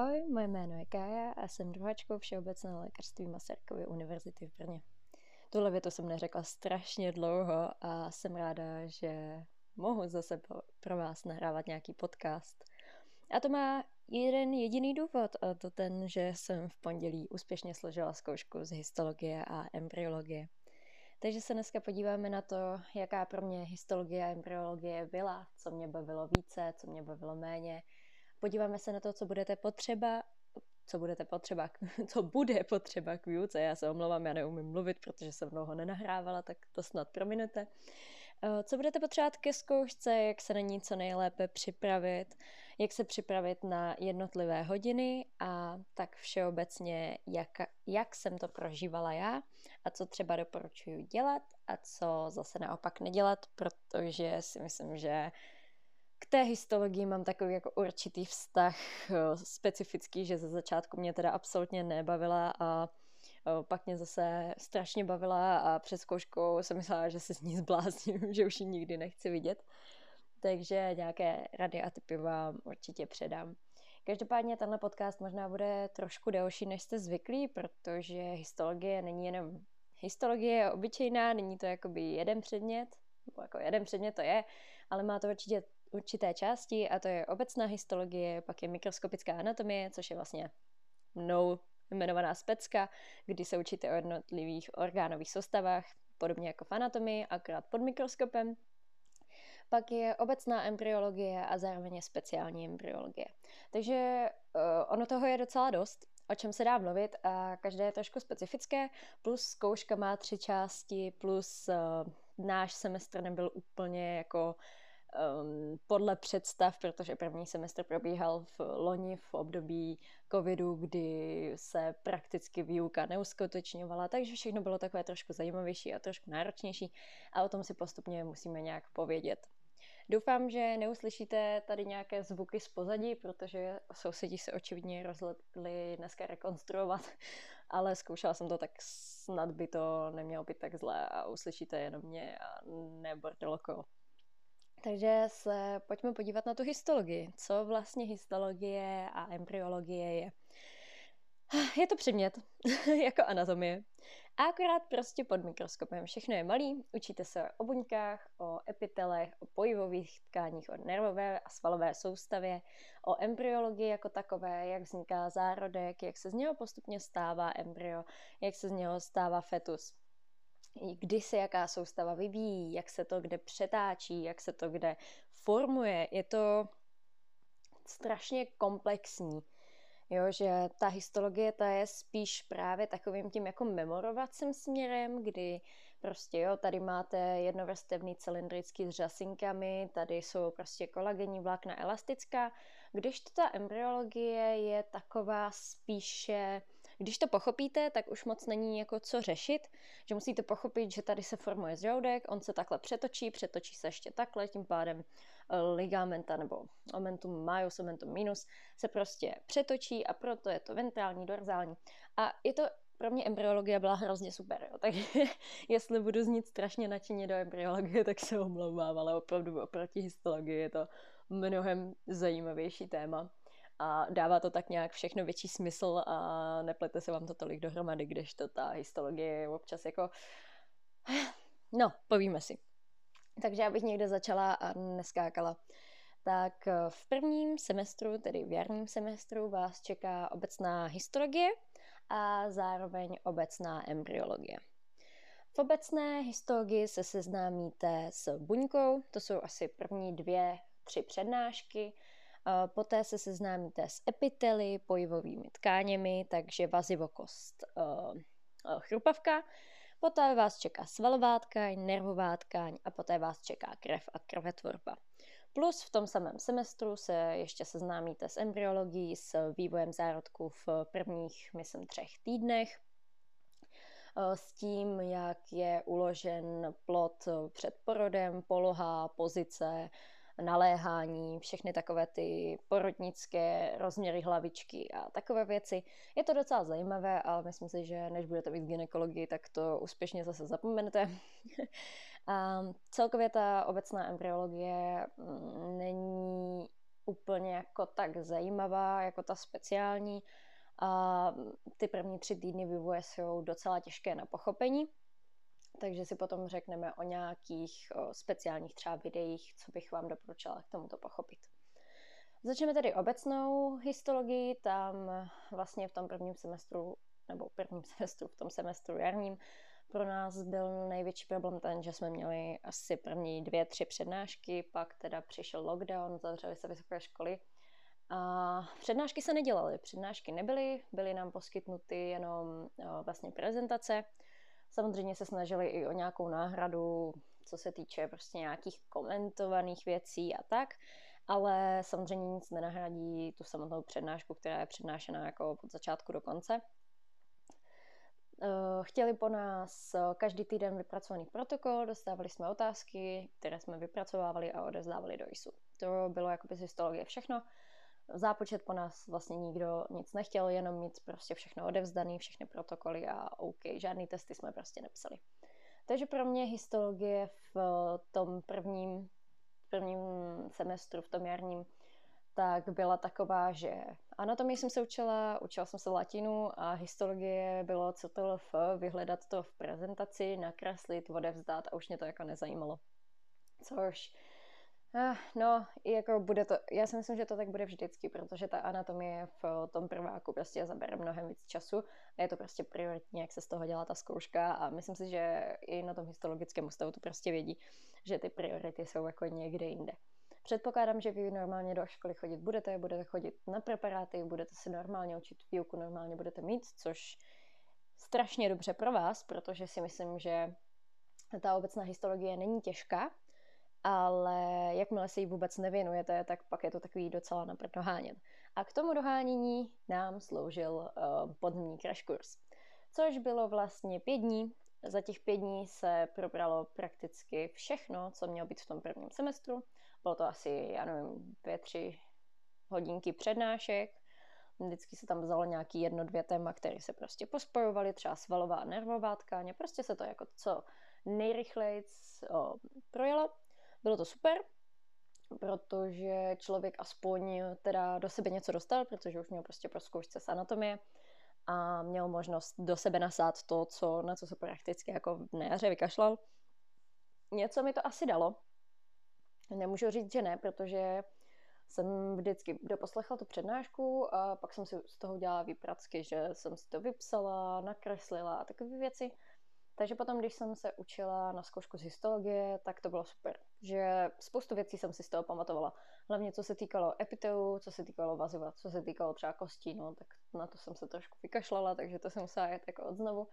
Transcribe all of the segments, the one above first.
Ahoj, moje jméno je Kája a jsem druhačkou Všeobecné lékařství Masarykovy univerzity v Brně. Tuhle větu jsem neřekla strašně dlouho a jsem ráda, že mohu zase pro vás nahrávat nějaký podcast. A to má jeden jediný důvod, a to ten, že jsem v pondělí úspěšně složila zkoušku z histologie a embryologie. Takže se dneska podíváme na to, jaká pro mě histologie a embryologie byla, co mě bavilo více, co mě bavilo méně, Podíváme se na to, co budete potřeba, co budete potřeba, co bude potřeba k výuce. Já se omlouvám, já neumím mluvit, protože jsem dlouho nenahrávala, tak to snad prominete. Eh, co budete potřebovat ke zkoušce, jak se na ní co nejlépe připravit, jak se připravit na jednotlivé hodiny a tak všeobecně, jak, jak jsem to prožívala já a co třeba doporučuji dělat a co zase naopak nedělat, protože si myslím, že k té histologii mám takový jako určitý vztah eh, specifický, že ze začátku mě teda absolutně nebavila a eh, pak mě zase strašně bavila a před zkouškou jsem myslela, že se s ní zblázním, že už ji nikdy nechci vidět. Takže nějaké rady a typy vám určitě předám. Každopádně tenhle podcast možná bude trošku delší, než jste zvyklí, protože histologie není jenom histologie je obyčejná, není to jakoby jeden předmět, jako jeden předmět to je, ale má to určitě určité části a to je obecná histologie, pak je mikroskopická anatomie, což je vlastně mnou jmenovaná specka, kdy se učíte o jednotlivých orgánových soustavách, podobně jako v anatomii, akorát pod mikroskopem. Pak je obecná embryologie a zároveň je speciální embryologie. Takže uh, ono toho je docela dost, o čem se dá mluvit a každé je trošku specifické, plus zkouška má tři části, plus uh, náš semestr nebyl úplně jako um, podle představ, protože první semestr probíhal v loni v období covidu, kdy se prakticky výuka neuskutečňovala, takže všechno bylo takové trošku zajímavější a trošku náročnější a o tom si postupně musíme nějak povědět. Doufám, že neuslyšíte tady nějaké zvuky z pozadí, protože sousedí se očividně rozhodli dneska rekonstruovat, ale zkoušela jsem to, tak snad by to nemělo být tak zlé a uslyšíte jenom mě a nebordel okolo. Takže se pojďme podívat na tu histologii. Co vlastně histologie a embryologie je? Je to předmět, jako anatomie. A akorát prostě pod mikroskopem. Všechno je malý, učíte se o buňkách, o epitelech, o pojivových tkáních, o nervové a svalové soustavě, o embryologii jako takové, jak vzniká zárodek, jak se z něho postupně stává embryo, jak se z něho stává fetus kdy se jaká soustava vyvíjí, jak se to kde přetáčí, jak se to kde formuje. Je to strašně komplexní. Jo, že ta histologie ta je spíš právě takovým tím jako memorovacím směrem, kdy prostě jo, tady máte jednovrstevný cylindrický s řasinkami, tady jsou prostě kolagenní vlákna elastická, když to ta embryologie je taková spíše když to pochopíte, tak už moc není jako co řešit, že musíte pochopit, že tady se formuje žaludek, on se takhle přetočí, přetočí se ještě takhle, tím pádem eh, ligamenta nebo omentum majus, omentum minus se prostě přetočí a proto je to ventrální, dorzální. A je to pro mě embryologie byla hrozně super, jo. takže jestli budu znít strašně nadšeně do embryologie, tak se omlouvám, ale opravdu oproti histologii je to mnohem zajímavější téma a dává to tak nějak všechno větší smysl a neplete se vám to tolik dohromady, když to ta histologie je občas jako... No, povíme si. Takže abych někde začala a neskákala. Tak v prvním semestru, tedy v jarním semestru, vás čeká obecná histologie a zároveň obecná embryologie. V obecné histologii se seznámíte s buňkou, to jsou asi první dvě, tři přednášky, Poté se seznámíte s epitely, pojivovými tkáněmi, takže vazivokost, eh, eh, chrupavka. Poté vás čeká svalová tkáň, nervová tkáň a poté vás čeká krev a krvetvorba. Plus v tom samém semestru se ještě seznámíte s embryologií, s vývojem zárodku v prvních, myslím, třech týdnech, eh, s tím, jak je uložen plod před porodem, poloha, pozice, naléhání, všechny takové ty porodnické rozměry hlavičky a takové věci. Je to docela zajímavé, ale myslím si, že než budete mít ginekologii, tak to úspěšně zase zapomenete. a celkově ta obecná embryologie mm, není úplně jako tak zajímavá, jako ta speciální. A ty první tři týdny vývoje jsou docela těžké na pochopení, takže si potom řekneme o nějakých o speciálních třeba videích, co bych vám doporučila k tomuto pochopit. Začneme tedy obecnou histologii, tam vlastně v tom prvním semestru, nebo prvním semestru, v tom semestru jarním, pro nás byl největší problém ten, že jsme měli asi první dvě, tři přednášky, pak teda přišel lockdown, zavřely se vysoké školy a přednášky se nedělaly, přednášky nebyly, byly nám poskytnuty jenom vlastně prezentace. Samozřejmě se snažili i o nějakou náhradu, co se týče prostě nějakých komentovaných věcí a tak, ale samozřejmě nic nenahradí tu samotnou přednášku, která je přednášena jako od začátku do konce. Eh, chtěli po nás každý týden vypracovaný protokol, dostávali jsme otázky, které jsme vypracovávali a odezdávali do ISU. To bylo jakoby z histologie všechno. Zápočet po nás vlastně nikdo nic nechtěl, jenom mít prostě všechno odevzdaný, všechny protokoly a OK, žádný testy jsme prostě nepsali. Takže pro mě histologie v eh, tom prvním, prvním semestru, v tom jarním, tak byla taková, že anatomii jsem se učila, učila jsem se latinu a histologie bylo CTLF, vyhledat to v prezentaci, nakreslit, odevzdat a už mě to jako nezajímalo. Což no, jako bude to, já si myslím, že to tak bude vždycky, protože ta anatomie v tom prváku prostě zabere mnohem víc času a je to prostě prioritní, jak se z toho dělá ta zkouška a myslím si, že i na tom histologickém ústavu to prostě vědí, že ty priority jsou jako někde jinde. Předpokládám, že vy normálně do školy chodit budete, budete chodit na preparáty, budete se normálně učit výuku, normálně budete mít, což strašně dobře pro vás, protože si myslím, že ta obecná histologie není těžká, ale jakmile si ji vůbec nevěnujete, tak pak je to takový docela napřed dohánět. A k tomu dohánění nám sloužil uh, podmní crash kurs, což bylo vlastně pět dní. Za těch pět dní se probralo prakticky všechno, co mělo být v tom prvním semestru. Bylo to asi, já nevím, dvě, tři hodinky přednášek. Vždycky se tam vzalo nějaký jedno, dvě téma, které se prostě pospojovaly, třeba svalová a nervová tkáně. Prostě se to jako co nejrychleji projelo. Bylo to super, protože člověk aspoň teda do sebe něco dostal, protože už měl prostě pro zkoušce z anatomie a měl možnost do sebe nasát to, co, na co se prakticky jako v jaře vykašlal. Něco mi to asi dalo, Nemůžu říct, že ne, protože jsem vždycky doposlechla tu přednášku a pak jsem si z toho dělala výpracky, že jsem si to vypsala, nakreslila a takové věci. Takže potom, když jsem se učila na zkoušku z histologie, tak to bylo super. Že spoustu věcí jsem si z toho pamatovala. Hlavně co se týkalo epiteu, co se týkalo vaziva, co se týkalo třeba kostí, no tak na to jsem se trošku vykašlala, takže to jsem musela jít jako odznovu.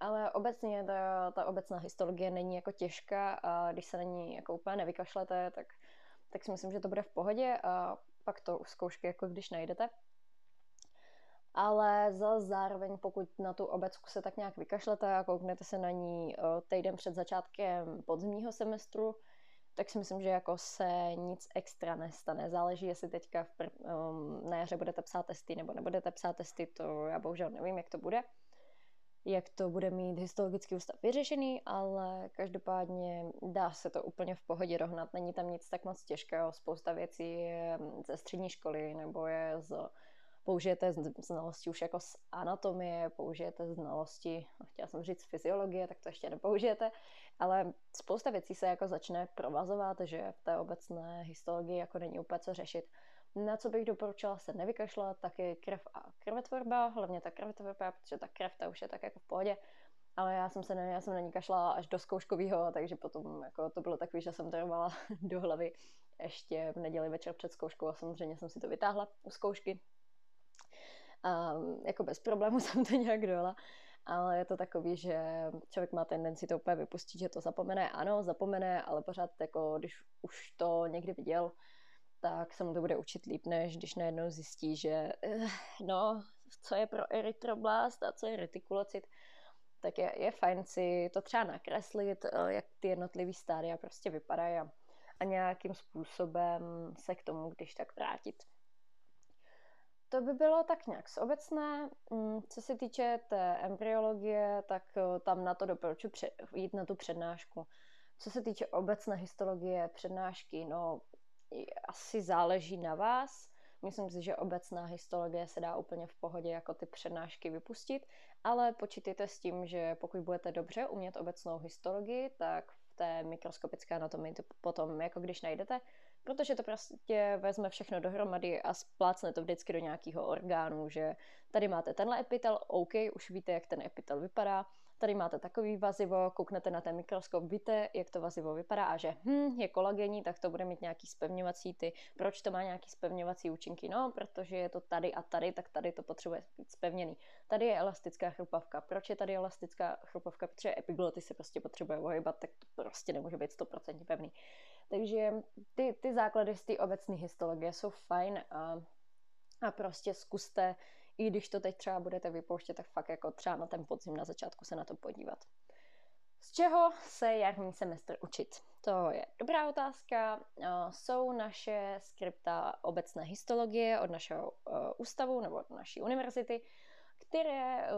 Ale obecně ta, ta obecná histologie není jako těžká a když se na ní jako úplně nevykašlete, tak, tak si myslím, že to bude v pohodě a pak to u zkoušky jako když najdete. Ale za zároveň, pokud na tu obecku se tak nějak vykašlete a kouknete se na ní týden před začátkem podzimního semestru, tak si myslím, že jako se nic extra nestane. Záleží, jestli teďka v pr- um, na jaře budete psát testy nebo nebudete psát testy, to já bohužel nevím, jak to bude jak to bude mít histologický ústav vyřešený, ale každopádně dá se to úplně v pohodě dohnat. Není tam nic tak moc těžkého. Spousta věcí je ze střední školy nebo je z použijete znalosti už jako z anatomie, použijete znalosti, no, chtěla jsem říct fyziologie, tak to ještě nepoužijete, ale spousta věcí se jako začne provazovat, že v té obecné histologii jako není úplně co řešit. Na co bych doporučila se nevykašlat, tak je krev a krvetvorba, hlavně ta krvetvorba, protože ta krev ta už je tak jako v pohodě. Ale já jsem se ne, já jsem na ní kašlala až do zkouškového, takže potom jako to bylo takový, že jsem to do hlavy ještě v neděli večer před zkouškou a samozřejmě jsem si to vytáhla u zkoušky. A jako bez problému jsem to nějak dojela ale je to takový, že člověk má tendenci to úplně vypustit, že to zapomene. Ano, zapomene, ale pořád jako, když už to někdy viděl, tak se mu to bude učit líp, než když najednou zjistí, že uh, no, co je pro erytroblast a co je retikulocyt, tak je, je fajn si to třeba nakreslit, uh, jak ty jednotlivé stádia prostě vypadají a, a nějakým způsobem se k tomu když tak vrátit. To by bylo tak nějak z obecné. Mm, co se týče té embryologie, tak uh, tam na to doporučuji jít na tu přednášku. Co se týče obecné histologie, přednášky, no asi záleží na vás. Myslím si, že obecná histologie se dá úplně v pohodě jako ty přednášky vypustit, ale počítejte s tím, že pokud budete dobře umět obecnou histologii, tak v té mikroskopické anatomii to potom, jako když najdete, protože to prostě vezme všechno dohromady a splácne to vždycky do nějakého orgánu, že tady máte tenhle epitel, OK, už víte, jak ten epitel vypadá, tady máte takový vazivo, kouknete na ten mikroskop, víte, jak to vazivo vypadá a že hm, je kolagenní, tak to bude mít nějaký spevňovací ty. Proč to má nějaký spevňovací účinky? No, protože je to tady a tady, tak tady to potřebuje být spevněný. Tady je elastická chrupavka. Proč je tady elastická chrupavka? Protože epigloty se prostě potřebuje ohybat, tak to prostě nemůže být 100% pevný. Takže ty, ty základy z té obecné histologie jsou fajn a, a prostě zkuste i když to teď třeba budete vypouštět, tak fakt jako třeba na ten podzim na začátku se na to podívat. Z čeho se jarní semestr učit? To je dobrá otázka. Jsou naše skripta obecné histologie od našeho ústavu nebo od naší univerzity, které,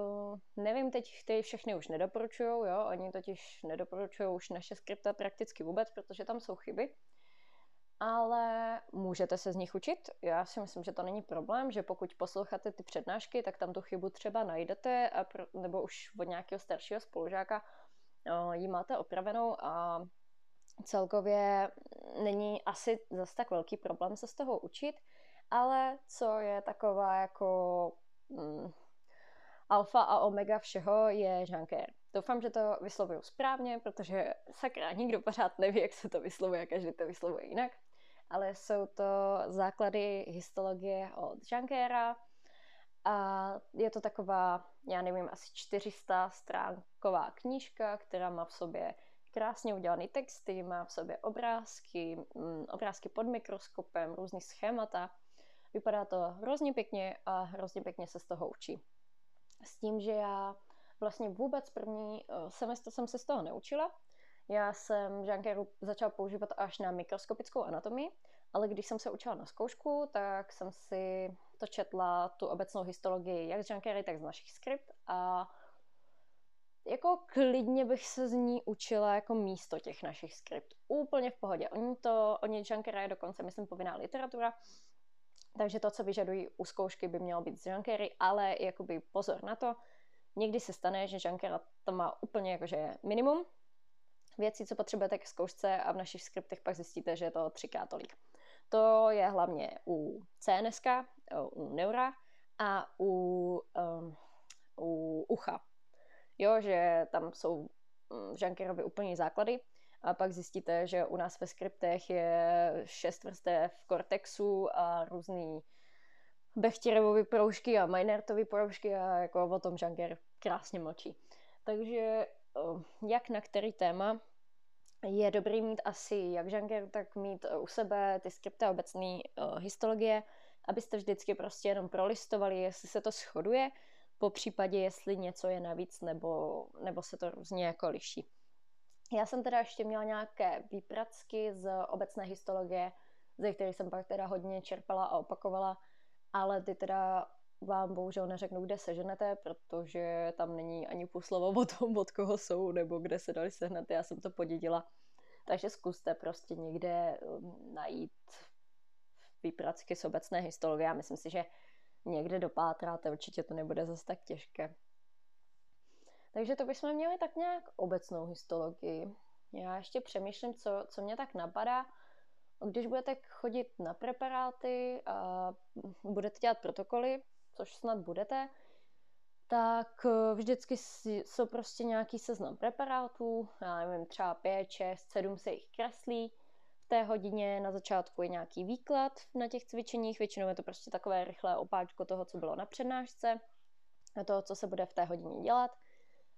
nevím teď, ty všechny už nedoporučují, jo, oni totiž nedoporučují už naše skripta prakticky vůbec, protože tam jsou chyby ale můžete se z nich učit. Já si myslím, že to není problém, že pokud posloucháte ty přednášky, tak tam tu chybu třeba najdete, a pro, nebo už od nějakého staršího spolužáka o, ji máte opravenou a celkově není asi zase tak velký problém se z toho učit, ale co je taková jako alfa a omega všeho je Jean-Claire. Doufám, že to vyslovuju správně, protože sakra, nikdo pořád neví, jak se to vyslovuje, každý to vyslovuje jinak ale jsou to základy histologie od Jankera a je to taková, já nevím, asi 400 stránková knížka, která má v sobě krásně udělané texty, má v sobě obrázky, mm, obrázky pod mikroskopem, různý schémata. Vypadá to hrozně pěkně a hrozně pěkně se z toho učí. S tím, že já vlastně vůbec první eh, semestr jsem se z toho neučila, já jsem Jean začal používat až na mikroskopickou anatomii, ale když jsem se učila na zkoušku, tak jsem si to četla, tu obecnou histologii, jak z Jean tak z našich skript a jako klidně bych se z ní učila jako místo těch našich skript. Úplně v pohodě. Oni to, oni Jean je dokonce, myslím, povinná literatura, takže to, co vyžadují u zkoušky, by mělo být z Jean ale jakoby pozor na to, někdy se stane, že Jean to má úplně jakože minimum, věcí, co potřebujete ke zkoušce a v našich skriptech pak zjistíte, že je to třikrát tolik. To je hlavně u CNS, u Neura a u, um, u ucha. Jo, že tam jsou um, Žankerovi úplný základy a pak zjistíte, že u nás ve skriptech je šest vrstev Cortexu a různý Bechtěrovovy proužky a Minertovy proužky a jako o tom Žanker krásně mlčí. Takže Eh, jak na který téma je dobrý mít asi jak žanker, tak mít eh, u sebe ty skripty obecné uh, histologie, abyste vždycky prostě jenom prolistovali, jestli se to shoduje, po případě, jestli něco je navíc, nebo, nebo se to různě jako liší. Já jsem teda ještě měla nějaké výpracky z obecné histologie, ze kterých jsem pak teda hodně čerpala a opakovala, ale ty teda vám bohužel neřeknu, kde seženete, protože tam není ani půl slovo o tom, od koho jsou, nebo kde se dali sehnat. Já jsem to podědila. Takže zkuste prostě někde um, najít výpracky z obecné histologie. Já myslím si, že někde dopátráte, určitě to nebude zase tak těžké. Takže to bychom měli tak nějak obecnou histologii. Já ještě přemýšlím, co, co mě tak napadá. Když budete chodit na preparáty a budete dělat protokoly, což snad budete, tak eh, vždycky jsou prostě nějaký seznam preparátů, já nevím, třeba 5, 6, 7 se jich kreslí. V té hodině na začátku je nějaký výklad na těch cvičeních, většinou je to prostě takové rychlé opáčko toho, co bylo na přednášce, toho, co se bude v té hodině dělat.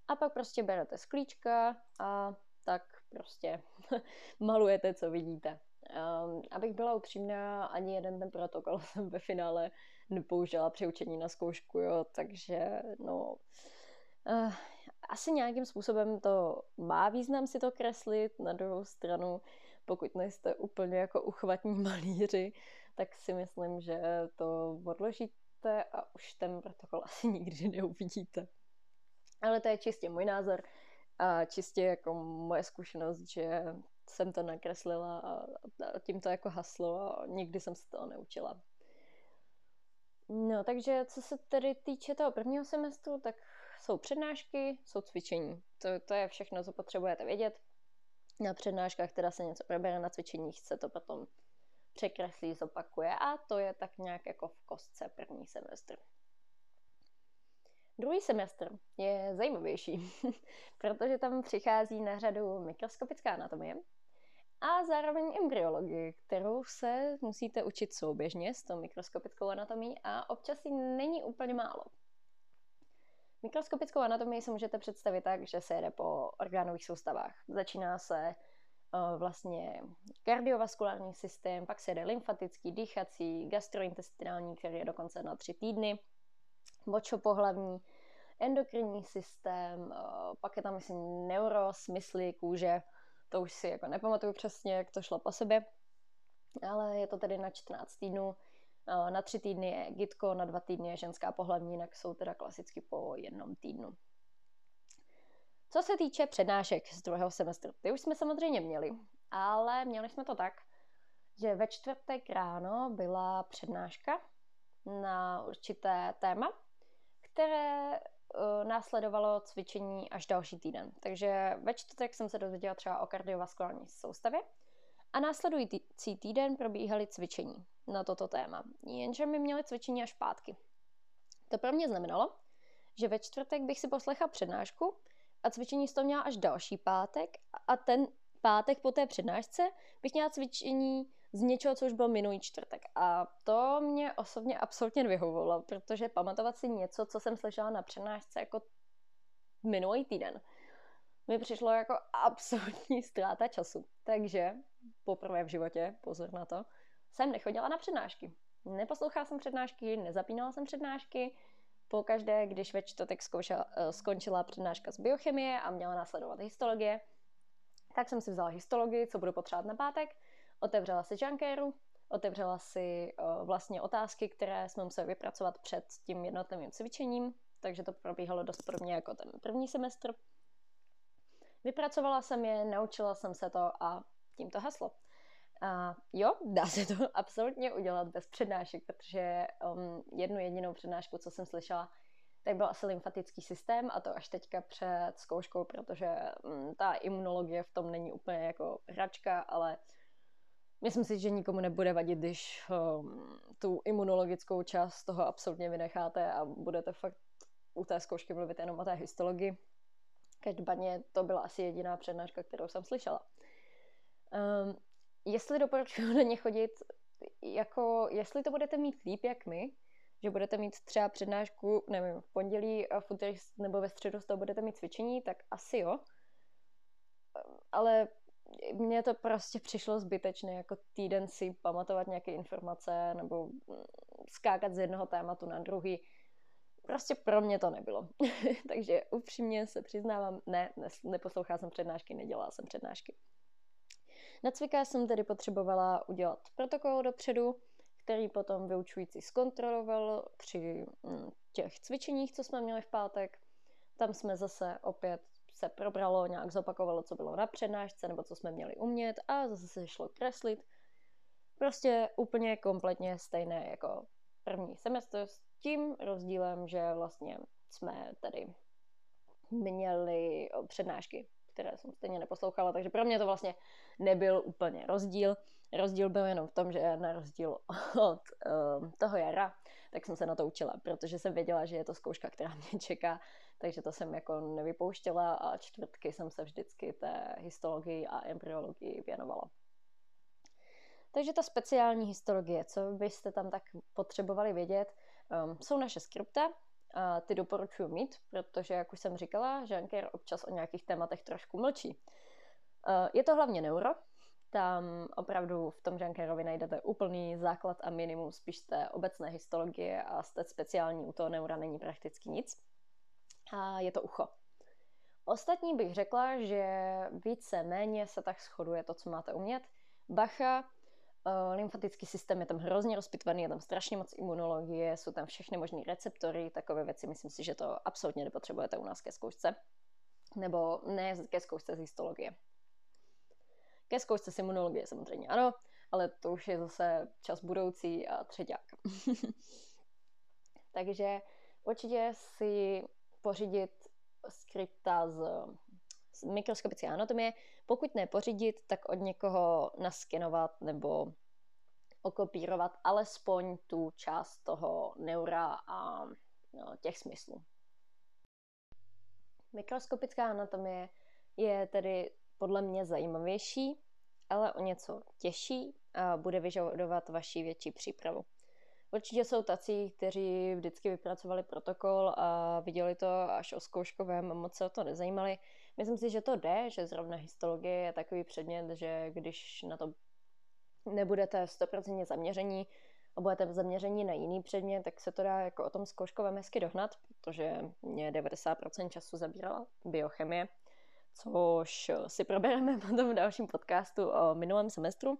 A pak prostě berete sklíčka a tak prostě malujete, co vidíte. Um, abych byla upřímná, ani jeden ten protokol jsem ve finále nepoužila při učení na zkoušku, jo, takže no, uh, asi nějakým způsobem to má význam si to kreslit, na druhou stranu, pokud nejste úplně jako uchvatní malíři, tak si myslím, že to odložíte a už ten protokol asi nikdy neuvidíte. Ale to je čistě můj názor a čistě jako moje zkušenost, že jsem to nakreslila a, tím to jako haslo a nikdy jsem se to neučila. No, takže co se tedy týče toho prvního semestru, tak jsou přednášky, jsou cvičení. To, to je všechno, co potřebujete vědět. Na přednáškách teda se něco probere, na cvičeních se to potom překreslí, zopakuje a to je tak nějak jako v kostce první semestr. Druhý semestr je zajímavější, protože tam přichází na řadu mikroskopická anatomie a zároveň embryologii, kterou se musíte učit souběžně s tou mikroskopickou anatomií a občas ji není úplně málo. Mikroskopickou anatomii si můžete představit tak, že se jede po orgánových soustavách. Začíná se uh, vlastně kardiovaskulární systém, pak se jede lymfatický, dýchací, gastrointestinální, který je dokonce na tři týdny, močopohlavní, endokrinní systém, uh, pak je tam, myslím, neurosmysly kůže, to už si jako nepamatuju přesně, jak to šlo po sobě, ale je to tedy na 14 týdnů. Eh, na tři týdny je gitko, na dva týdny je ženská pohlavní, jinak jsou teda klasicky po jednom týdnu. Co se týče přednášek z druhého semestru, ty už jsme samozřejmě měli, ale měli jsme to tak, že ve čtvrtek ráno byla přednáška na určité téma, které uh, následovalo cvičení až další týden. Takže ve čtvrtek jsem se dozvěděla třeba o kardiovaskulární soustavě a následující týden probíhaly cvičení na toto téma. Jenže my měli cvičení až pátky. To pro mě znamenalo, že ve čtvrtek bych si poslechla přednášku a cvičení z toho měla až další pátek a ten pátek po té přednášce bych měla cvičení z něčeho, co už byl minulý čtvrtek. A to mě osobně absolutně nevyhovovalo, protože pamatovat si něco, co jsem slyšela na přednášce jako minulý týden, mi přišlo jako absolutní ztráta času. Takže poprvé v životě, pozor na to, jsem nechodila na přednášky. Neposlouchala jsem přednášky, nezapínala jsem přednášky. Po každé, když ve čtvrtek eh, skončila přednáška z biochemie a měla následovat histologie, tak jsem si vzala histologii, co budu potřebovat na pátek, otevřela si Junkeru, otevřela si uh, vlastně otázky, které jsme museli vypracovat před tím jednotlivým cvičením, takže to probíhalo dost podobně jako ten první semestr. Vypracovala jsem je, naučila jsem se to a tím to haslo. A jo, dá se to absolutně udělat bez přednášek, protože um, jednu jedinou přednášku, co jsem slyšela, tak byl asi lymfatický systém a to až teďka před zkouškou, protože um, ta imunologie v tom není úplně jako hračka, ale myslím si, že nikomu nebude vadit, když um, tu imunologickou část toho absolutně vynecháte a budete fakt u té zkoušky mluvit jenom o té histologii. Každopádně to byla asi jediná přednáška, kterou jsem slyšela. Um, jestli doporučuji na ně chodit, jako jestli to budete mít líp jak my, že budete mít třeba přednášku, nevím, v pondělí v úterý nebo ve středu z toho budete mít cvičení, tak asi jo. Ale mně to prostě přišlo zbytečné, jako týden si pamatovat nějaké informace nebo skákat z jednoho tématu na druhý. Prostě pro mě to nebylo. Takže upřímně se přiznávám, ne, ne neposlouchala jsem přednášky, nedělala jsem přednášky. Na cviká jsem tedy potřebovala udělat protokol dopředu, který potom vyučující zkontroloval při mm, těch cvičeních, co jsme měli v pátek. Tam jsme zase opět se probralo, nějak zopakovalo, co bylo na přednášce, nebo co jsme měli umět a zase se šlo kreslit. Prostě úplně kompletně stejné jako první semestr s tím rozdílem, že vlastně jsme tady měli přednášky které jsem stejně neposlouchala, takže pro mě to vlastně nebyl úplně rozdíl. Rozdíl byl jenom v tom, že na rozdíl od uh, toho jara, tak jsem se na to učila, protože jsem věděla, že je to zkouška, která mě čeká, takže to jsem jako nevypouštěla a čtvrtky jsem se vždycky té histologii a embryologii věnovala. Takže ta speciální histologie, co byste tam tak potřebovali vědět, um, jsou naše skripta, a ty doporučuji mít, protože, jak už jsem říkala, Jean-Pierre občas o nějakých tématech trošku mlčí. Je to hlavně neuro, tam opravdu v tom Jean-Pierreovi najdete úplný základ a minimum spíš té obecné histologie a z té speciální u toho neura není prakticky nic. A je to ucho. Ostatní bych řekla, že více méně se tak shoduje to, co máte umět. Bacha, Uh, lymfatický systém je tam hrozně rozpitvaný, je tam strašně moc imunologie, jsou tam všechny možné receptory, takové věci, myslím si, že to absolutně nepotřebujete u nás ke zkoušce. Nebo ne ke zkoušce z histologie. Ke zkoušce z imunologie samozřejmě ano, ale to už je zase čas budoucí a třeťák. Takže určitě si pořídit skripta z, z mikroskopické anatomie. Pokud ne pořídit, tak od někoho naskenovat nebo okopírovat alespoň tu část toho neura a no, těch smyslů. Mikroskopická anatomie je tedy podle mě zajímavější, ale o něco těžší a bude vyžadovat vaši větší přípravu. Určitě jsou tací, kteří vždycky vypracovali protokol a viděli to až o zkouškovém, moc se o to nezajímali. Myslím si, že to jde, že zrovna histologie je takový předmět, že když na to nebudete 100% zaměření a budete zaměření na jiný předmět, tak se to dá jako o tom zkouškovém hezky dohnat, protože mě 90% času zabírala biochemie, což si probereme potom v dalším podcastu o minulém semestru.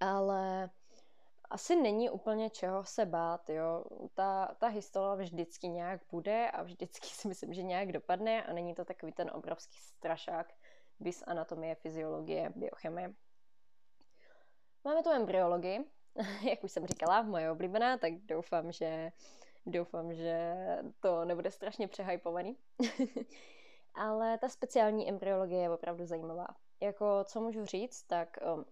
Ale asi není úplně čeho se bát, jo. Ta, ta histola vždycky nějak bude a vždycky si myslím, že nějak dopadne a není to takový ten obrovský strašák, bys anatomie, fyziologie, biochemie. Máme tu embryologii, jak už jsem říkala, moje oblíbená, tak doufám, že doufám, že to nebude strašně přehypovaný. Ale ta speciální embryologie je opravdu zajímavá. Jako, co můžu říct, tak um,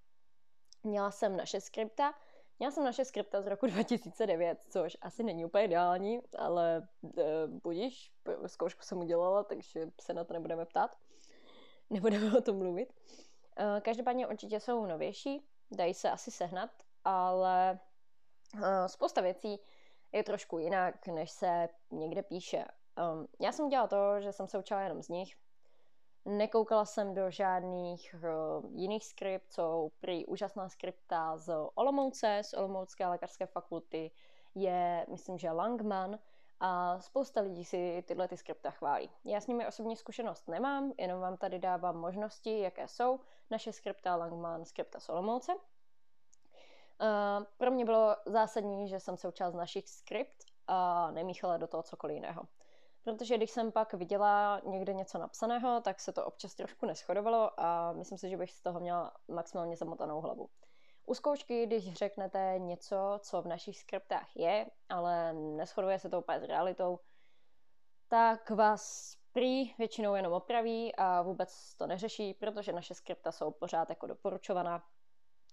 měla jsem naše skripta, Měla jsem naše skripta z roku 2009, což asi není úplně ideální, ale e, budíš, zkoušku jsem udělala, takže se na to nebudeme ptát. Nebudeme o tom mluvit. E, každopádně určitě jsou novější, dají se asi sehnat, ale e, spousta věcí je trošku jinak, než se někde píše. Um, já jsem udělala to, že jsem se učila jenom z nich, Nekoukala jsem do žádných uh, jiných skript, jsou prý úžasná skripta z Olomouce, z Olomoucké lékařské fakulty, je, myslím, že Langman, a spousta lidí si tyhle ty skripta chválí. Já s nimi osobní zkušenost nemám, jenom vám tady dávám možnosti, jaké jsou naše skripta Langman, skripta z Olomouce. Uh, pro mě bylo zásadní, že jsem z našich skript a nemíchala do toho cokoliv jiného. Protože když jsem pak viděla někde něco napsaného, tak se to občas trošku neschodovalo a myslím si, že bych z toho měla maximálně zamotanou hlavu. U zkoušky, když řeknete něco, co v našich skriptách je, ale neschoduje se to úplně s realitou, tak vás prý většinou jenom opraví a vůbec to neřeší, protože naše skripta jsou pořád jako doporučovaná.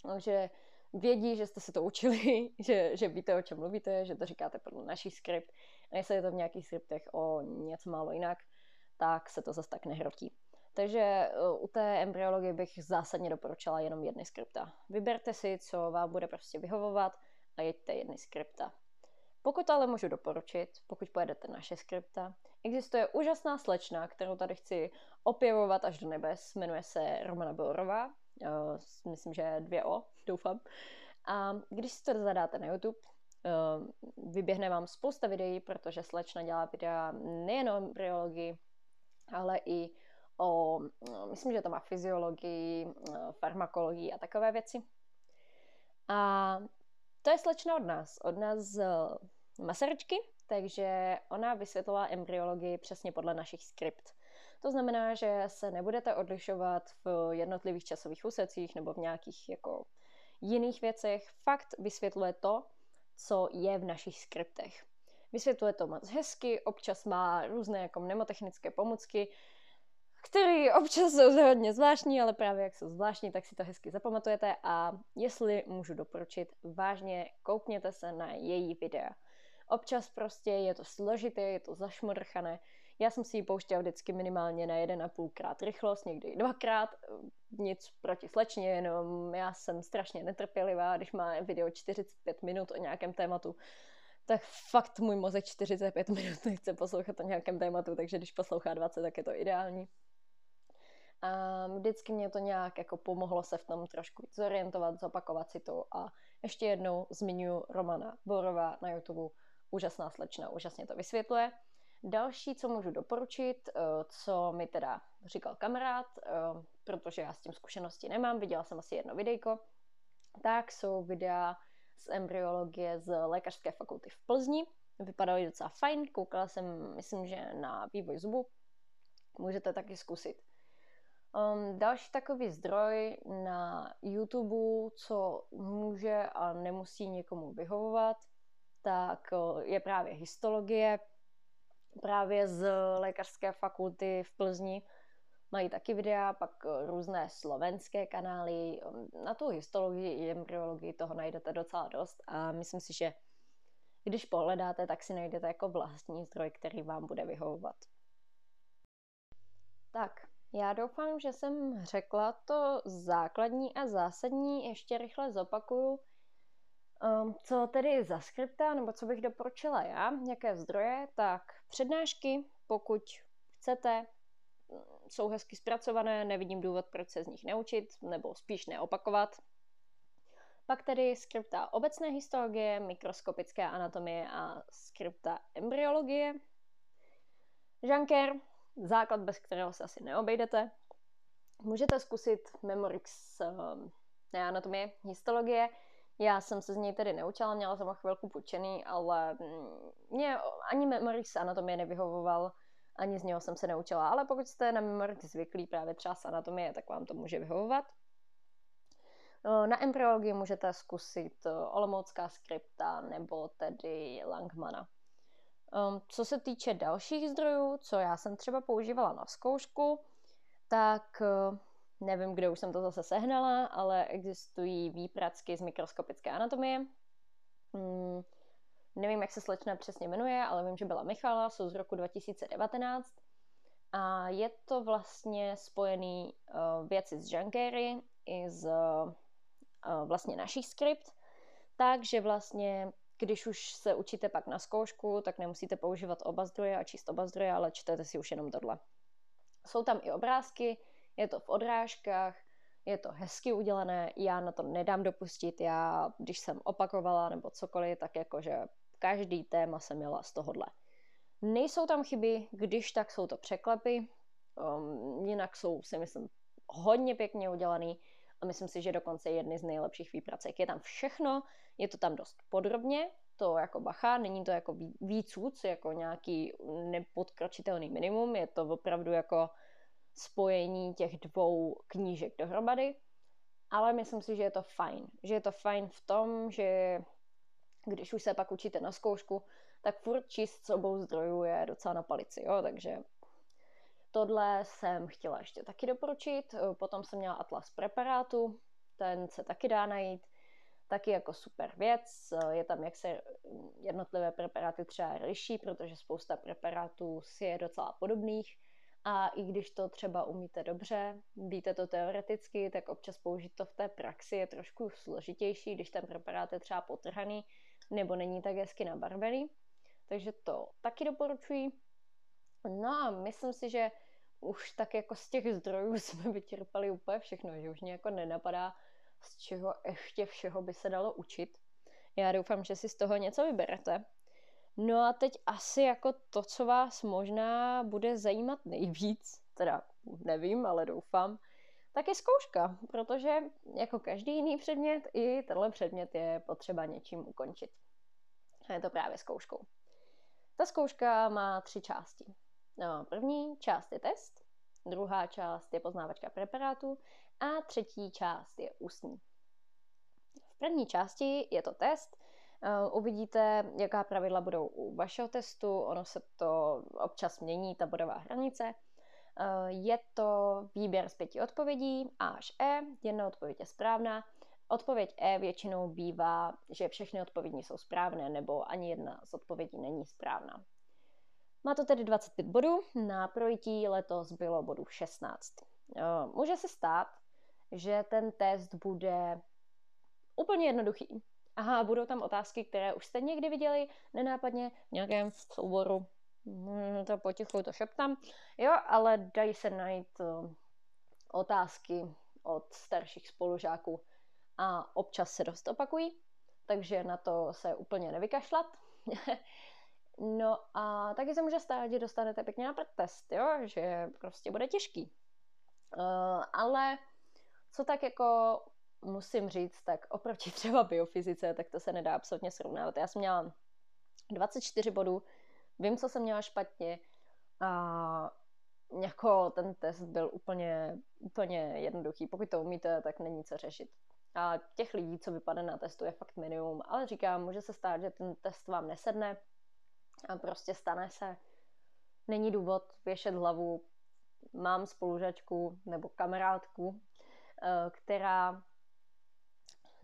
Takže vědí, že jste se to učili, že, že víte, o čem mluvíte, že to říkáte podle našich skript. A jestli je to v nějakých skriptech o něco málo jinak, tak se to zase tak nehrotí. Takže eh, u té embryologie bych zásadně doporučila jenom jedny skripta. Vyberte si, co vám bude prostě vyhovovat a jeďte jedny skripta. Pokud ale můžu doporučit, pokud pojedete naše skripta, existuje úžasná slečna, kterou tady chci opěvovat až do nebes, jmenuje se Romana Borová, uh, myslím, že dvě O, doufám. A když si to zadáte na YouTube, vyběhne vám spousta videí, protože slečna dělá videa nejen o embryologii, ale i o, uh, myslím, že to má fyziologii, uh, farmakologii a takové věci. A to je slečna od nás, od nás z Masaryčky, takže ona vysvětlila embryologii přesně podle našich skript. To znamená, že se nebudete odlišovat v jednotlivých časových úsecích nebo v nějakých jako jiných věcech. Fakt vysvětluje to, co je v našich skriptech. Vysvětluje to moc hezky, občas má různé jako mnemotechnické pomůcky, které občas jsou hodně zvláštní, ale právě jak jsou zvláštní, tak si to hezky zapamatujete a jestli můžu doporučit, vážně koukněte se na její videa. Občas prostě je to složité, je to zašmodrchané, já jsem si ji pouštěla vždycky minimálně na jeden a půlkrát rychlost, někdy dvakrát. Nic proti slečně, jenom já jsem strašně netrpělivá, když má video 45 minut o nějakém tématu, tak fakt můj mozek 45 minut nechce poslouchat o nějakém tématu, takže když poslouchá 20, tak je to ideální. A vždycky mě to nějak jako pomohlo se v tom trošku zorientovat, zopakovat si to a ještě jednou zmiňuji Romana Borová na YouTube. Úžasná slečna, úžasně to vysvětluje. Další, co můžu doporučit, eh, co mi teda říkal kamarád, eh, protože já s tím zkušenosti nemám, viděla jsem asi jedno videjko, tak jsou videa z embryologie z Lékařské fakulty v Plzni. Vypadaly docela fajn, koukala jsem, myslím, že na vývoj zubu. Můžete taky zkusit. Um, další takový zdroj na YouTube, co může a nemusí někomu vyhovovat, tak je právě histologie, právě z lékařské fakulty v Plzni. Mají taky videa, pak různé slovenské kanály. Na tu histologii i embryologii toho najdete docela dost a myslím si, že když pohledáte, tak si najdete jako vlastní zdroj, který vám bude vyhovovat. Tak, já doufám, že jsem řekla to základní a zásadní. Ještě rychle zopakuju, co tedy za skripta, nebo co bych doporučila já, jaké zdroje, tak přednášky, pokud chcete, jsou hezky zpracované, nevidím důvod, proč se z nich neučit, nebo spíš neopakovat. Pak tedy skripta obecné histologie, mikroskopické anatomie a skripta embryologie. Žanker, základ, bez kterého se asi neobejdete. Můžete zkusit Memorix um, ne anatomie, histologie. Já jsem se z něj tedy neučila, měla jsem ho chvilku půjčený, ale mm, mě ani Memorix anatomie nevyhovoval, ani z něho jsem se neučila. Ale pokud jste na Memorix zvyklí právě třeba z anatomie, tak vám to může vyhovovat. Na embryologii můžete zkusit Olomoucká skripta nebo tedy Langmana. Co se týče dalších zdrojů, co já jsem třeba používala na zkoušku, tak nevím, kde už jsem to zase sehnala, ale existují výpracky z mikroskopické anatomie. Hmm, nevím, jak se slečna přesně jmenuje, ale vím, že byla Michala, jsou z roku 2019. A je to vlastně spojený uh, věci z Jankery i z uh, vlastně našich skript, takže vlastně když už se učíte pak na zkoušku, tak nemusíte používat oba zdroje a číst oba zdroje, ale čtete si už jenom tohle. Jsou tam i obrázky, je to v odrážkách, je to hezky udělané, já na to nedám dopustit, já když jsem opakovala nebo cokoliv, tak jakože každý téma jsem měla z tohohle. Nejsou tam chyby, když tak jsou to překlepy, um, jinak jsou si myslím hodně pěkně udělaný a myslím si, že dokonce jedny z nejlepších výpracek. Je tam všechno, je to tam dost podrobně, to jako bacha, není to jako výcuc, jako nějaký nepodkročitelný minimum, je to opravdu jako spojení těch dvou knížek dohromady, ale myslím si, že je to fajn. Že je to fajn v tom, že když už se pak učíte na zkoušku, tak furt číst s obou zdrojů je docela na palici, jo, takže Tohle jsem chtěla ještě taky doporučit. Potom jsem měla atlas preparátu, ten se taky dá najít. Taky jako super věc. Je tam, jak se jednotlivé preparáty třeba liší, protože spousta preparátů si je docela podobných. A i když to třeba umíte dobře, víte to teoreticky, tak občas použít to v té praxi je trošku složitější, když ten preparát je třeba potrhaný nebo není tak hezky nabarvený. Takže to taky doporučuji. No a myslím si, že už tak jako z těch zdrojů jsme vyčerpali úplně všechno, že už mě jako nenapadá, z čeho ještě všeho by se dalo učit. Já doufám, že si z toho něco vyberete. No a teď asi jako to, co vás možná bude zajímat nejvíc, teda nevím, ale doufám, tak je zkouška, protože jako každý jiný předmět, i tenhle předmět je potřeba něčím ukončit. A je to právě zkouškou. Ta zkouška má tři části. No, první část je test, druhá část je poznávačka preparátu a třetí část je ústní. V první části je to test. Eh, uvidíte, jaká pravidla budou u vašeho testu. Ono se to občas mění, ta bodová hranice. Eh, je to výběr z pěti odpovědí A až E. Jedna odpověď je správná. Odpověď E většinou bývá, že všechny odpovědi jsou správné, nebo ani jedna z odpovědí není správná. Má to tedy 25 bodů, na projití letos bylo bodů 16. Může se stát, že ten test bude úplně jednoduchý. Aha, budou tam otázky, které už jste někdy viděli nenápadně v nějakém souboru. Hmm, to potichu to šeptám. Jo, ale dají se najít uh, otázky od starších spolužáků a občas se dost opakují, takže na to se úplně nevykašlat. No a taky se může stát, že dostanete pěkně na test, jo? že prostě bude těžký. Uh, ale co tak jako musím říct, tak oproti třeba biofyzice, tak to se nedá absolutně srovnávat. Já jsem měla 24 bodů, vím, co jsem měla špatně a jako ten test byl úplně, úplně jednoduchý. Pokud to umíte, tak není co řešit. A těch lidí, co vypadne na testu, je fakt minimum. Ale říkám, může se stát, že ten test vám nesedne a prostě stane se. Není důvod věšet hlavu. Mám spolužačku nebo kamarádku, eh, která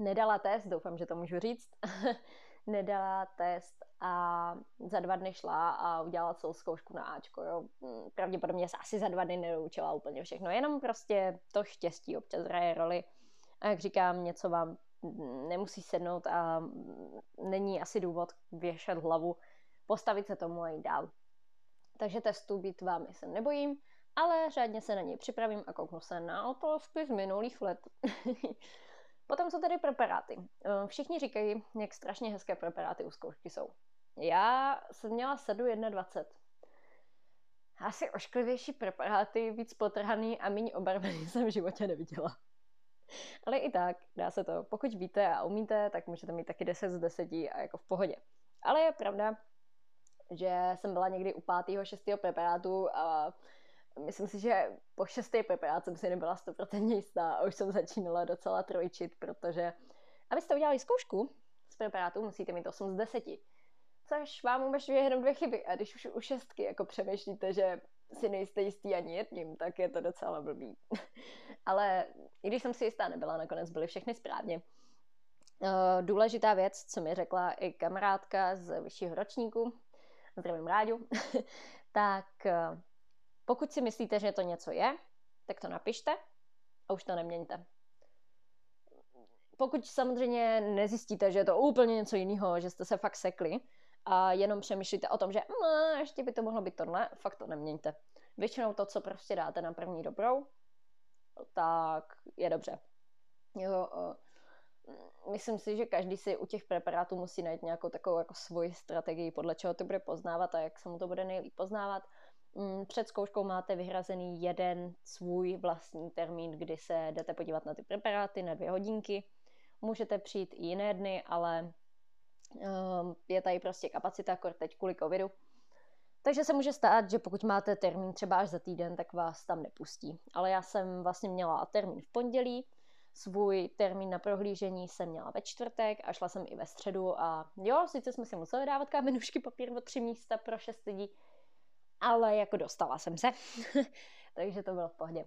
nedala test, doufám, že to můžu říct, nedala test a za dva dny šla a udělala celou zkoušku na Ačko. Jo. Mm, pravděpodobně se asi za dva dny nedoučila úplně všechno, jenom prostě to štěstí občas hraje roli. A jak říkám, něco vám nemusí sednout a není asi důvod věšet hlavu, postavit se tomu a jít dál. Takže testu být vámi se nebojím, ale řádně se na něj připravím a kouknu se na otázky z minulých let. Potom jsou tady preparáty. Eh, všichni říkají, jak strašně hezké preparáty u zkoušky jsou. Já jsem měla sadu 21. Asi ošklivější preparáty, víc potrhaný a méně obarvený jsem v životě neviděla. Ale i tak, dá se to. Pokud víte a umíte, tak můžete mít taky 10 z 10 a jako v pohodě. Ale je pravda, že jsem byla někdy u pátého, šestého preparátu a myslím si, že po šesté preparát jsem si nebyla 100% jistá a už jsem začínala docela trojčit, protože abyste udělali zkoušku z preparátu, musíte mít 8 z 10. Což vám umožňuje jenom dvě chyby. A když už u šestky jako přemýšlíte, že si nejste jistý ani jedním, tak je to docela blbý. Ale i když jsem si jistá nebyla, nakonec byly všechny správně. Uh, důležitá věc, co mi řekla i kamarádka z vyššího ročníku, zdravím Ráďu, tak uh, pokud si myslíte, že to něco je, tak to napište a už to neměňte. Pokud samozřejmě nezjistíte, že je to úplně něco jiného, že jste se fakt sekli a jenom přemýšlíte o tom, že mmm, ještě by to mohlo být tohle, fakt to neměňte. Většinou to, co prostě dáte na první dobrou, tak je dobře. Jo, myslím si, že každý si u těch preparátů musí najít nějakou takovou jako svoji strategii, podle čeho to bude poznávat a jak se mu to bude nejlíp poznávat. Mm, před zkouškou máte vyhrazený jeden svůj vlastní termín, kdy se jdete podívat na ty preparáty na dvě hodinky. Můžete přijít i jiné dny, ale um, je tady prostě kapacita, jako teď kvůli covidu. Takže se může stát, že pokud máte termín třeba až za týden, tak vás tam nepustí. Ale já jsem vlastně měla termín v pondělí, svůj termín na prohlížení jsem měla ve čtvrtek a šla jsem i ve středu a jo, sice jsme si museli dávat kámenušky papír o tři místa pro šest lidí, ale jako dostala jsem se, takže to bylo v pohodě.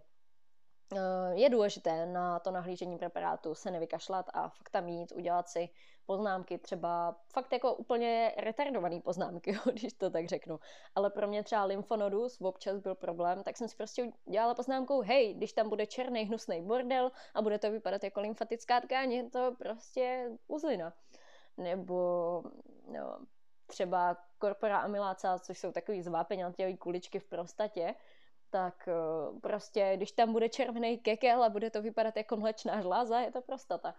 Eh, je důležité na to nahlížení preparátu se nevykašlat a fakt tam jít, udělat si poznámky, třeba fakt jako úplně retardovaný poznámky, když to tak řeknu. Ale pro mě třeba lymfonodus občas byl problém, tak jsem si prostě udělala poznámkou, hej, když tam bude černý hnusný bordel a bude to vypadat jako lymfatická tkáň, je to prostě uzlina. Nebo no, třeba korpora amyláca, což jsou takový zvápeňatělý kuličky v prostatě, tak eh, prostě, když tam bude červený kekel a bude to vypadat jako mlečná žláza, je to prostata.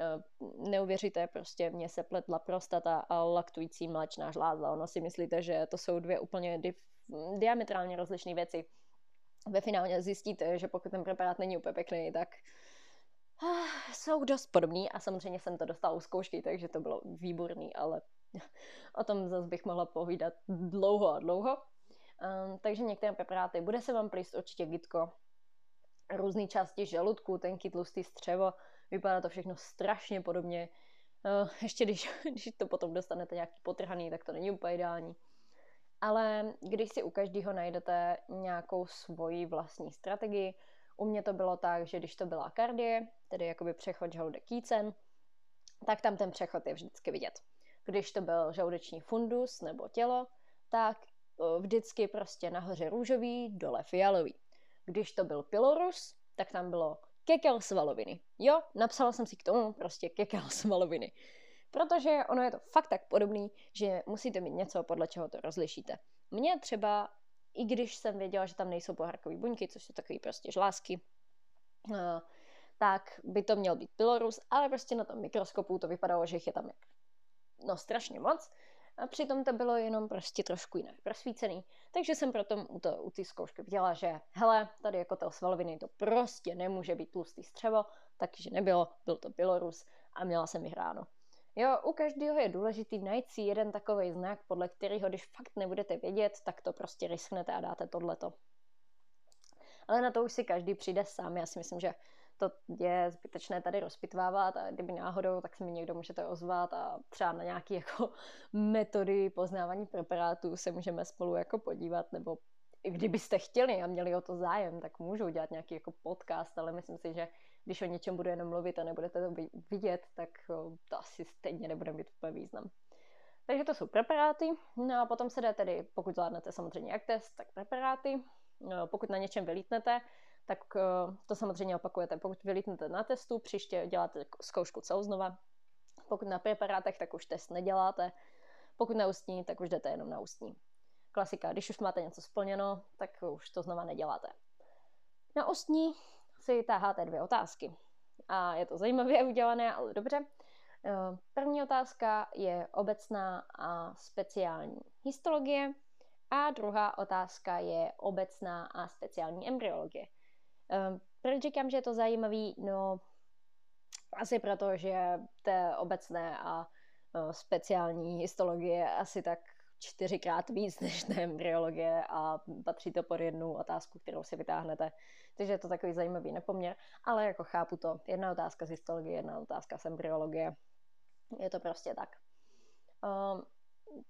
Eh, neuvěříte, prostě mě se pletla prostata a laktující mlečná žláza. Ono si myslíte, že to jsou dvě úplně di- diametrálně rozlišné věci. Ve finále zjistíte, že pokud ten preparát není úplně pěkný, tak ah, jsou dost podobný a samozřejmě jsem to dostala u zkoušky, takže to bylo výborný, ale o tom zase bych mohla povídat dlouho a dlouho. Um, takže některé preparáty, bude se vám plíst určitě gitko, různé části žaludku, tenký tlustý střevo, vypadá to všechno strašně podobně. Uh, ještě když, když to potom dostanete nějaký potrhaný, tak to není úplně ideální. Ale když si u každého najdete nějakou svoji vlastní strategii, u mě to bylo tak, že když to byla kardie, tedy jakoby přechod žaludek kýcen, tak tam ten přechod je vždycky vidět. Když to byl žaludeční fundus nebo tělo, tak vždycky prostě nahoře růžový, dole fialový. Když to byl pylorus, tak tam bylo kekel svaloviny. Jo, napsala jsem si k tomu prostě kekel svaloviny. Protože ono je to fakt tak podobný, že musíte mít něco, podle čeho to rozlišíte. Mně třeba, i když jsem věděla, že tam nejsou poharkové buňky, což jsou takové prostě žlázky, tak by to měl být pylorus, ale prostě na tom mikroskopu to vypadalo, že jich je tam no strašně moc. A přitom to bylo jenom prostě trošku jinak prosvícený. Takže jsem proto u, to, u té zkoušky viděla, že hele, tady jako to svaloviny to prostě nemůže být tlustý střevo, takže nebylo, byl to pylorus a měla jsem vyhráno. Jo, u každého je důležitý najít si jeden takový znak, podle kterého, když fakt nebudete vědět, tak to prostě risknete a dáte tohleto. Ale na to už si každý přijde sám. Já si myslím, že to je zbytečné tady rozpitvávat a kdyby náhodou, tak se mi někdo můžete ozvat a třeba na nějaké jako metody poznávání preparátů se můžeme spolu jako podívat, nebo i kdybyste chtěli a měli o to zájem, tak můžu udělat nějaký jako podcast, ale myslím si, že když o něčem budu jenom mluvit a nebudete to vidět, tak to asi stejně nebude mít úplně význam. Takže to jsou preparáty. No a potom se jde tedy, pokud zvládnete samozřejmě jak test, tak preparáty. No, pokud na něčem vylítnete, tak eh, to samozřejmě opakujete. Pokud vylítnete na testu, příště děláte zkoušku celou znova. Pokud na preparátech, tak už test neděláte. Pokud na ústní, tak už jdete jenom na ústní. Klasika, když už máte něco splněno, tak už to znova neděláte. Na ústní si táháte dvě otázky. A je to zajímavě udělané, ale dobře. Eh, první otázka je obecná a speciální histologie a druhá otázka je obecná a speciální embryologie. Eh, proč říkám, že je to zajímavý? No, asi proto, že té obecné a eh, speciální histologie asi tak čtyřikrát víc než té embryologie a patří to pod jednu otázku, kterou si vytáhnete. Takže je to takový zajímavý nepoměr, ale jako chápu to. Jedna otázka z histologie, jedna otázka z embryologie je to prostě tak. Um,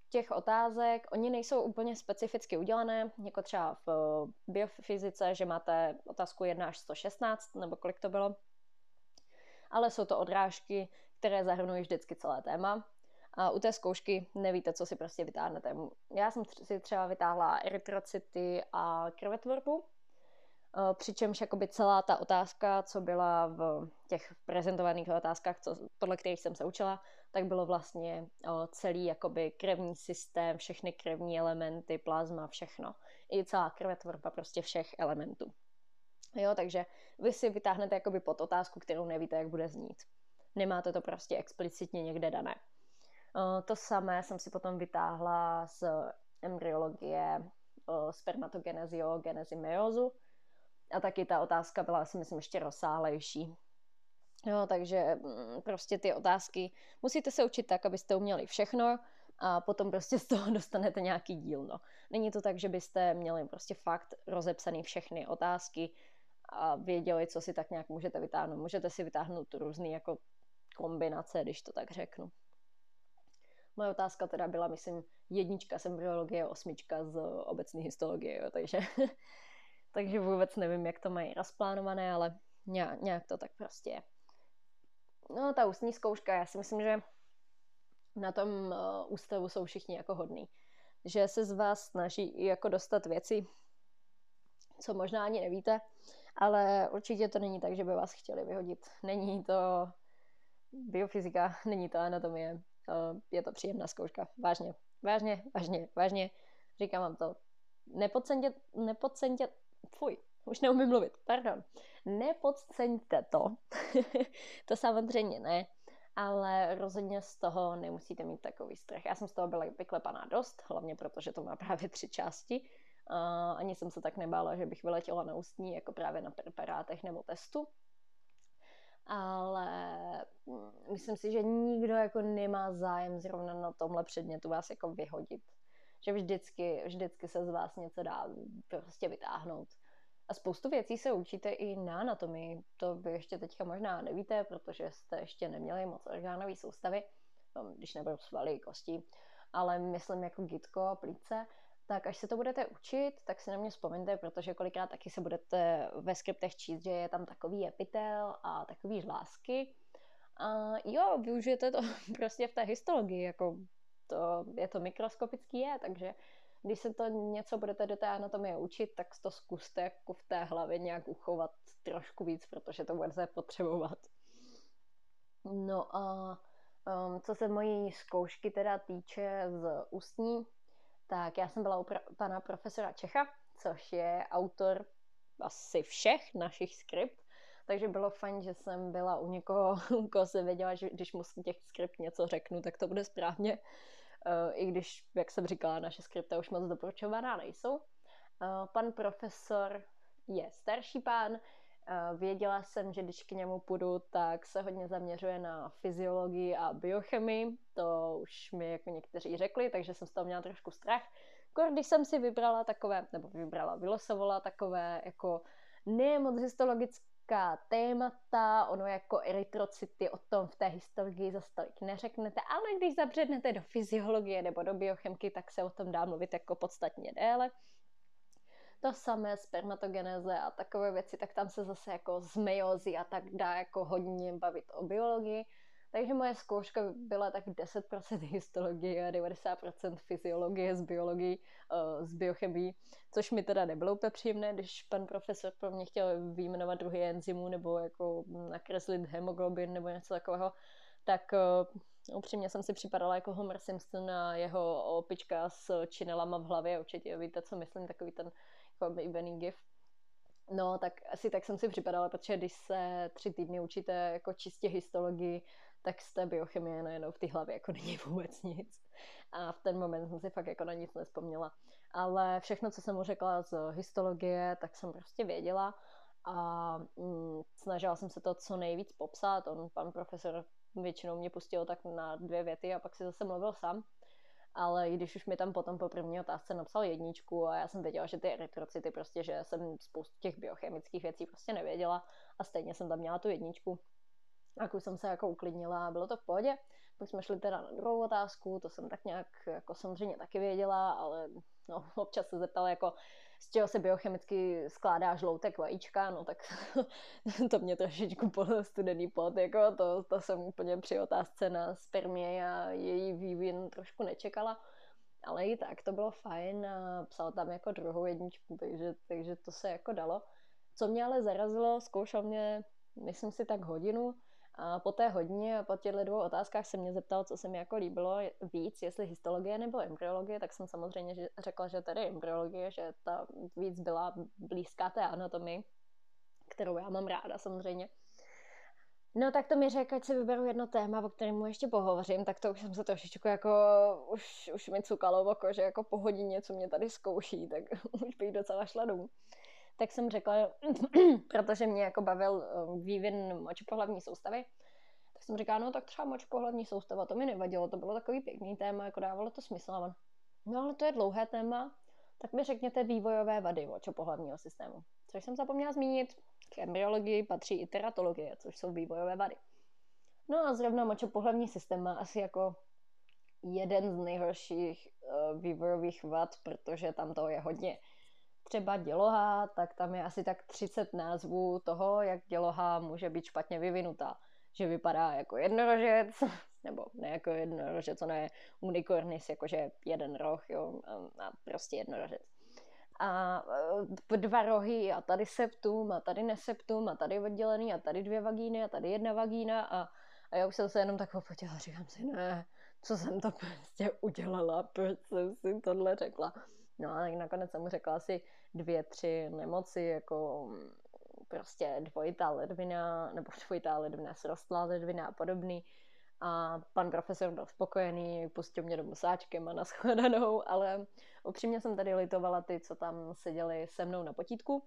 těch otázek, oni nejsou úplně specificky udělané, jako třeba v eh, biofyzice, že máte otázku 1 až 116, nebo kolik to bylo. Ale jsou to odrážky, které zahrnují vždycky celé téma. A u té zkoušky nevíte, co si prostě vytáhnete. Já jsem si třeba vytáhla erytrocity a krvetvorbu, přičemž jakoby celá ta otázka, co byla v těch prezentovaných otázkách, co, podle kterých jsem se učila, tak bylo vlastně eh, celý jakoby krevní systém, všechny krevní elementy, plazma, všechno. I celá krvetvorba prostě všech elementů. Jo, takže vy si vytáhnete jakoby pod otázku, kterou nevíte, jak bude znít. Nemáte to prostě explicitně někde dané. Eh, to samé jsem si potom vytáhla z embryologie spermatogenezy, genezy meiozu, a taky ta otázka byla, si myslím, ještě rozsáhlejší. Jo, takže mm, prostě ty otázky musíte se učit tak, abyste uměli všechno a potom prostě z toho dostanete nějaký díl. No. Není to tak, že byste měli prostě fakt rozepsaný všechny otázky a věděli, co si tak nějak můžete vytáhnout. Můžete si vytáhnout různé jako kombinace, když to tak řeknu. Moje otázka teda byla, myslím, jednička z embryologie, osmička z obecné histologie, jo, takže takže vůbec nevím, jak to mají rozplánované, ale nějak, to tak prostě je. No, ta ústní zkouška, já si myslím, že na tom uh, ústavu jsou všichni jako hodní. Že se z vás snaží jako dostat věci, co možná ani nevíte, ale určitě to není tak, že by vás chtěli vyhodit. Není to biofyzika, není to anatomie, uh, je to příjemná zkouška. Vážně, vážně, vážně, vážně. Říkám vám to. Nepodceňte, nepodceňte, fuj, už neumím mluvit, pardon. Nepodceňte to, to samozřejmě ne, ale rozhodně z toho nemusíte mít takový strach. Já jsem z toho byla vyklepaná dost, hlavně protože to má právě tři části. Uh, ani jsem se tak nebála, že bych vyletěla na ústní, jako právě na preparátech nebo testu. Ale mm, myslím si, že nikdo jako nemá zájem zrovna na tomhle předmětu vás jako vyhodit že vždycky, vždycky se z vás něco dá prostě vytáhnout. A spoustu věcí se učíte i na anatomii. To vy ještě teďka možná nevíte, protože jste ještě neměli moc orgánové soustavy, no, když nebudou svaly, kosti, ale myslím jako gitko a plíce, tak až se to budete učit, tak si na mě vzpomeňte, protože kolikrát taky se budete ve skriptech číst, že je tam takový epitel a takový žlásky. A jo, využijete to prostě v té histologii, jako to, je to mikroskopický je, takže když se to něco budete do té anatomie učit, tak to zkuste jako v té hlavě nějak uchovat trošku víc, protože to budete potřebovat. No a um, co se mojí zkoušky teda týče z ústní, tak já jsem byla u pra- pana profesora Čecha, což je autor asi všech našich skript, takže bylo fajn, že jsem byla u někoho, koho jsem věděla, že když mu z těch skript něco řeknu, tak to bude správně. Eh, i když, jak jsem říkala, naše skripta už moc doporučovaná nejsou. Eh, pan profesor je starší pán, eh, věděla jsem, že když k němu půjdu, tak se hodně zaměřuje na fyziologii a biochemii, to už mi jako někteří řekli, takže jsem z toho měla trošku strach. Když jsem si vybrala takové, nebo vybrala, vylosovala takové jako ne moc histologická témata, ono jako erytrocity o tom v té historii zase tolik neřeknete, ale když zabřednete do fyziologie nebo do biochemky, tak se o tom dá mluvit jako podstatně déle to samé spermatogeneze a takové věci, tak tam se zase jako z a tak dá jako hodně bavit o biologii. Takže moje zkouška byla tak 10% histologie a 90% fyziologie z biologii, z biochemii, což mi teda nebylo úplně příjemné, když pan profesor pro mě chtěl výjmenovat druhý enzymů nebo jako nakreslit hemoglobin nebo něco takového, tak uh, upřímně jsem si připadala jako Homer Simpson a jeho opička s činelama v hlavě, určitě víte, co myslím, takový ten oblíbený gif. No, tak asi tak jsem si připadala, protože když se tři týdny učíte jako čistě histologii, tak z té biochemie najednou v té hlavě jako není vůbec nic. A v ten moment jsem si fakt jako na nic nespomněla. Ale všechno, co jsem mu řekla z histologie, tak jsem prostě věděla a mm, snažila jsem se to co nejvíc popsat. On, pan profesor, většinou mě pustil tak na dvě věty a pak si zase mluvil sám ale když už mi tam potom po první otázce napsal jedničku a já jsem věděla, že ty erytrocity prostě, že jsem spoustu těch biochemických věcí prostě nevěděla a stejně jsem tam měla tu jedničku. A už jsem se jako uklidnila a bylo to v pohodě. Pak jsme šli teda na druhou otázku, to jsem tak nějak jako samozřejmě taky věděla, ale no, občas se zeptala jako, z čeho se biochemicky skládá žloutek vajíčka, no tak to mě trošičku podle studený pot, jako to, to jsem úplně při otázce na spermě a její vývin trošku nečekala. Ale i tak to bylo fajn a psal tam jako druhou jedničku, takže, takže to se jako dalo. Co mě ale zarazilo, zkoušel mě, myslím si, tak hodinu, a po té hodině po těchto dvou otázkách se mě zeptal, co se mi jako líbilo víc, jestli histologie nebo embryologie, tak jsem samozřejmě řekla, že tady embryologie, že ta víc byla blízká té anatomii, kterou já mám ráda samozřejmě. No tak to mi řekl, ať si vyberu jedno téma, o kterém mu ještě pohovořím, tak to už jsem se trošičku jako, už, už mi cukalo oko, že jako po hodině, co mě tady zkouší, tak už bych docela šla domů tak jsem řekla, protože mě jako bavil um, vývin močopohlavní soustavy, tak jsem říkala, no tak třeba močopohlavní soustava, to mi nevadilo, to bylo takový pěkný téma, jako dávalo to smysl. On, no ale to je dlouhé téma, tak mi řekněte vývojové vady močopohlavního systému. Což jsem zapomněla zmínit, k embryologii patří i teratologie, což jsou vývojové vady. No a zrovna močopohlavní systém má asi jako jeden z nejhorších uh, vývojových vad, protože tam toho je hodně třeba děloha, tak tam je asi tak 30 názvů toho, jak děloha může být špatně vyvinutá. Že vypadá jako jednorožec, nebo ne jako jednorožec, ona je unicornis, jakože jeden roh, jo, a prostě jednorožec. A e, dva rohy a tady septum a tady neseptum a tady oddělený a tady dvě vagíny a tady jedna vagína a, a já už jsem se jenom tak opotila a říkám si, ne, co jsem to prostě udělala, proč jsem si tohle řekla. No a nakonec jsem mu řekla asi dvě, tři nemoci, jako mm, prostě dvojitá ledvina, nebo dvojitá ledvina, srostlá ledvina a podobný. A pan profesor byl spokojený, pustil mě domů sáčkem a naschledanou, ale upřímně jsem tady litovala ty, co tam seděli se mnou na potítku,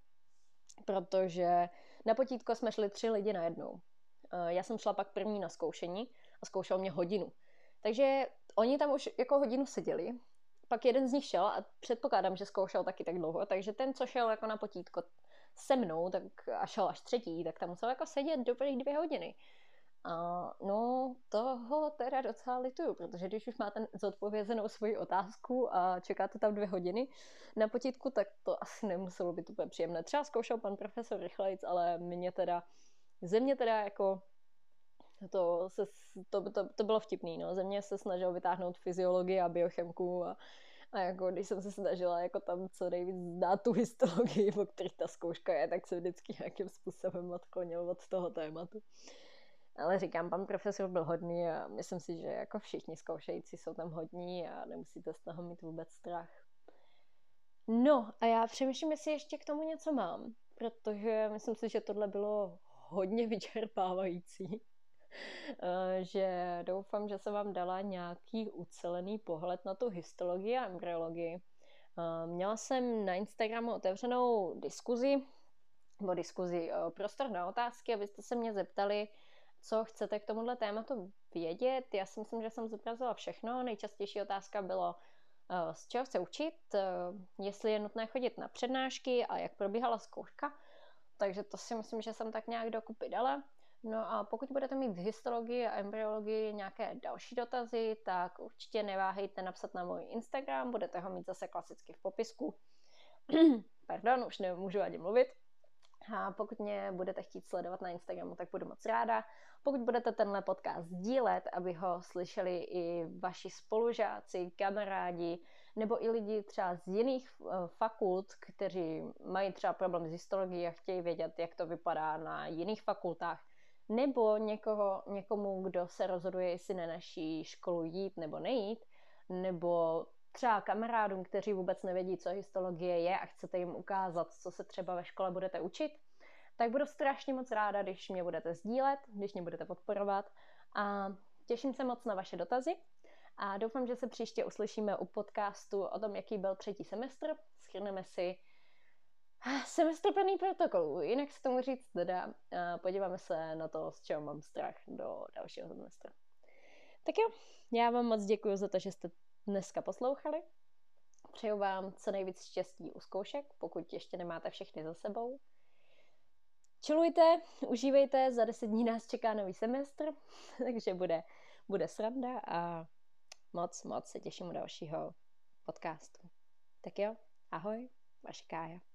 protože na potítko jsme šli tři lidi na jednou. Eh, já jsem šla pak první na zkoušení a zkoušel mě hodinu. Takže oni tam už jako hodinu seděli pak jeden z nich šel a předpokládám, že zkoušel taky tak dlouho, takže ten, co šel jako na potítko se mnou tak a šel až třetí, tak tam musel jako sedět dobrých dvě hodiny. A no, toho teda docela lituju, protože když už máte zodpovězenou svoji otázku a čekáte tam dvě hodiny na potítku, tak to asi nemuselo být úplně příjemné. Třeba zkoušel pan profesor rychlejc, ale mě teda, ze mě teda jako to, se, to, to, to bylo vtipný, no. Ze mě se snažil vytáhnout fyziologii a biochemku a, a jako když jsem se snažila jako tam co nejvíc zdát tu histologii, o kterých ta zkouška je, tak se vždycky nějakým způsobem odklonil od toho tématu. Ale říkám, pan profesor byl hodný a myslím si, že jako všichni zkoušející jsou tam hodní a nemusíte z toho mít vůbec strach. No a já přemýšlím, jestli ještě k tomu něco mám, protože myslím si, že tohle bylo hodně vyčerpávající. Eh, že doufám, že jsem vám dala nějaký ucelený pohled na tu histologii a embryologii. Eh, měla jsem na Instagramu otevřenou diskuzi, nebo diskuzi, eh, prostor na otázky, abyste se mě zeptali, co chcete k tomuhle tématu vědět. Já si myslím, že jsem zobrazila všechno. Nejčastější otázka bylo, z čeho chce učit, jestli je nutné chodit na přednášky a jak probíhala zkouška. takže to si myslím, že jsem tak nějak dokupy dala. No a pokud budete mít v histologii a embryologii nějaké další dotazy, tak určitě neváhejte napsat na můj Instagram, budete ho mít zase klasicky v popisku. Pardon, už nemůžu ani mluvit. A pokud mě budete chtít sledovat na Instagramu, tak budu moc ráda. Pokud budete tenhle podcast sdílet, aby ho slyšeli i vaši spolužáci, kamarádi, nebo i lidi třeba z jiných eh, fakult, kteří mají třeba problém s histologií a chtějí vědět, jak to vypadá na jiných fakultách, nebo někoho, někomu, kdo se rozhoduje, jestli na naší školu jít nebo nejít, nebo třeba kamarádům, kteří vůbec nevědí, co histologie je a chcete jim ukázat, co se třeba ve škole budete učit, tak budu strašně moc ráda, když mě budete sdílet, když mě budete podporovat a těším se moc na vaše dotazy a doufám, že se příště uslyšíme u podcastu o tom, jaký byl třetí semestr. Schrneme si semestr plný protokolů, jinak se tomu říct teda. Podíváme se na to, z čeho mám strach do dalšího semestra. Tak jo, já vám moc děkuji za to, že jste dneska poslouchali. Přeju vám co nejvíc štěstí u zkoušek, pokud ještě nemáte všechny za sebou. Čilujte, užívejte, za deset dní nás čeká nový semestr, takže bude, bude sranda a moc, moc se těším u dalšího podcastu. Tak jo, ahoj, vaše Kája.